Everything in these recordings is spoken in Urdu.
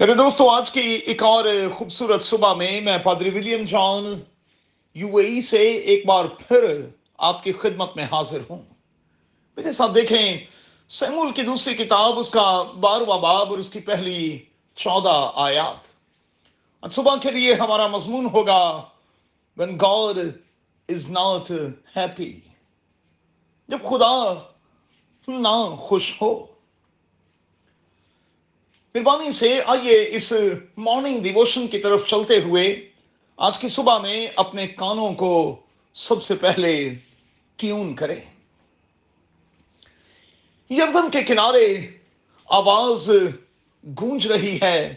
میرے دوستو، آج کی ایک اور خوبصورت صبح میں میں پادری ولیم جان یو اے ای سے ایک بار پھر آپ کی خدمت میں حاضر ہوں۔ میرے ساتھ دیکھیں، سیمول کی دوسری کتاب، اس کا بارواں باب اور اس کی پہلی چودہ آیات۔ آج صبح کے لیے ہمارا مضمون ہوگا، when God is not happy. جب خدا نہ خوش ہو مہربانی سے آئیے اس مارننگ ڈیووشن کی طرف چلتے ہوئے آج کی صبح میں اپنے کانوں کو سب سے پہلے ٹیون کریں۔ یردن کے کنارے آواز گونج رہی ہے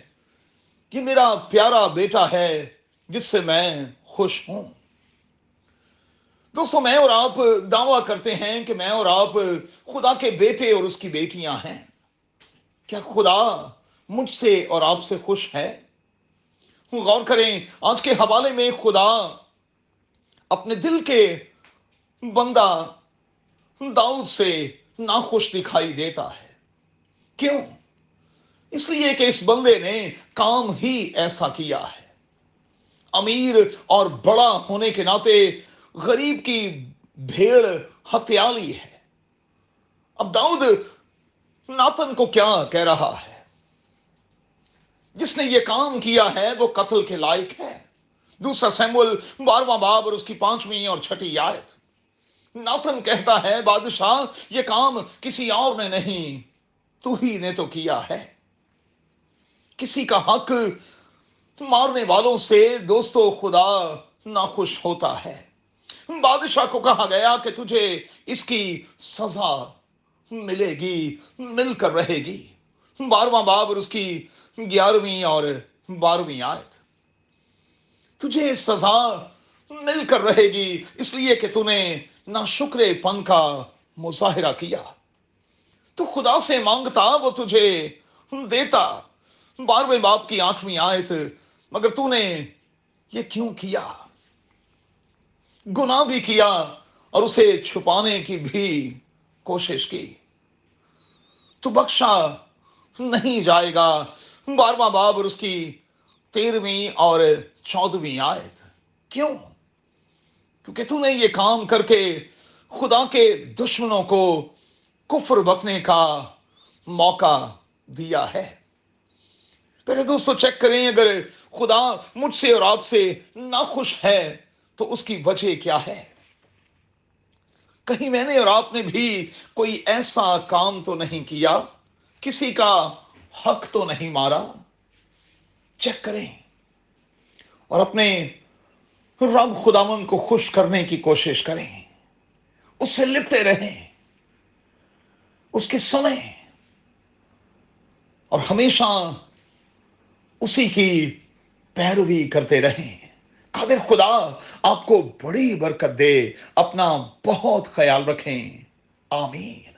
یہ میرا پیارا بیٹا ہے جس سے میں خوش ہوں۔ دوستو، میں اور آپ دعویٰ کرتے ہیں کہ میں اور آپ خدا کے بیٹے اور اس کی بیٹیاں ہیں۔ کیا خدا مجھ سے اور آپ سے خوش ہے غور کریں آج کے حوالے میں خدا اپنے دل کے بندہ داؤد سے ناخوش دکھائی دیتا ہے۔ کیوں؟ اس لیے کہ اس بندے نے کام ہی ایسا کیا ہے۔ امیر اور بڑا ہونے کے ناطے غریب کی بھیڑ ہتھیالی ہے۔ اب داؤد ناتن کو کیا کہہ رہا ہے؟ جس نے یہ کام کیا ہے وہ قتل کے لائق ہے۔ دوسرا سیمول، بارواں باب اور اس کی پانچویں اور چھٹی آیت۔ ناتن کہتا ہے، بادشاہ، یہ کام کسی اور نے نہیں، تو ہی نے تو کیا ہے۔ کسی کا حق مارنے والوں سے دوستو خدا ناخوش ہوتا ہے۔ بادشاہ کو کہا گیا کہ تجھے اس کی سزا ملے گی، مل کر رہے گی۔ بارواں باب اور اس کی گیارہویں اور بارہویں آیت۔ تجھے سزا مل کر رہے گی، اس لیے کہ تو نے نہ شکر پن کا مظاہرہ کیا۔ تو خدا سے مانگتا وہ تجھے دیتا۔ بارہویں باپ کی آٹھویں آیت، مگر تو نے یہ کیوں کیا؟ گناہ بھی کیا اور اسے چھپانے کی بھی کوشش کی۔ تو بخشا نہیں جائے گا۔ بارواں باب اور اس کی تیرہویں اور چودہویں آیت۔ کیوں؟ کیونکہ تو نے یہ کام کر کے خدا کے دشمنوں کو کفر بکنے کا موقع دیا ہے۔ پہلے دوستو چیک کریں، اگر خدا مجھ سے اور آپ سے ناخوش ہے، تو اس کی وجہ کیا ہے؟ کہیں میں نے اور آپ نے بھی کوئی ایسا کام تو نہیں کیا؟ کسی کا حق تو نہیں مارا۔ چیک کریں۔ اور اپنے رب خداون کو خوش کرنے کی کوشش کریں۔ اس سے لپٹے رہیں۔ اس کی سنیں۔ اور ہمیشہ اسی کی پیروی کرتے رہیں۔ قادر خدا، آپ کو بڑی برکت دے۔ اپنا بہت خیال رکھیں۔ آمین۔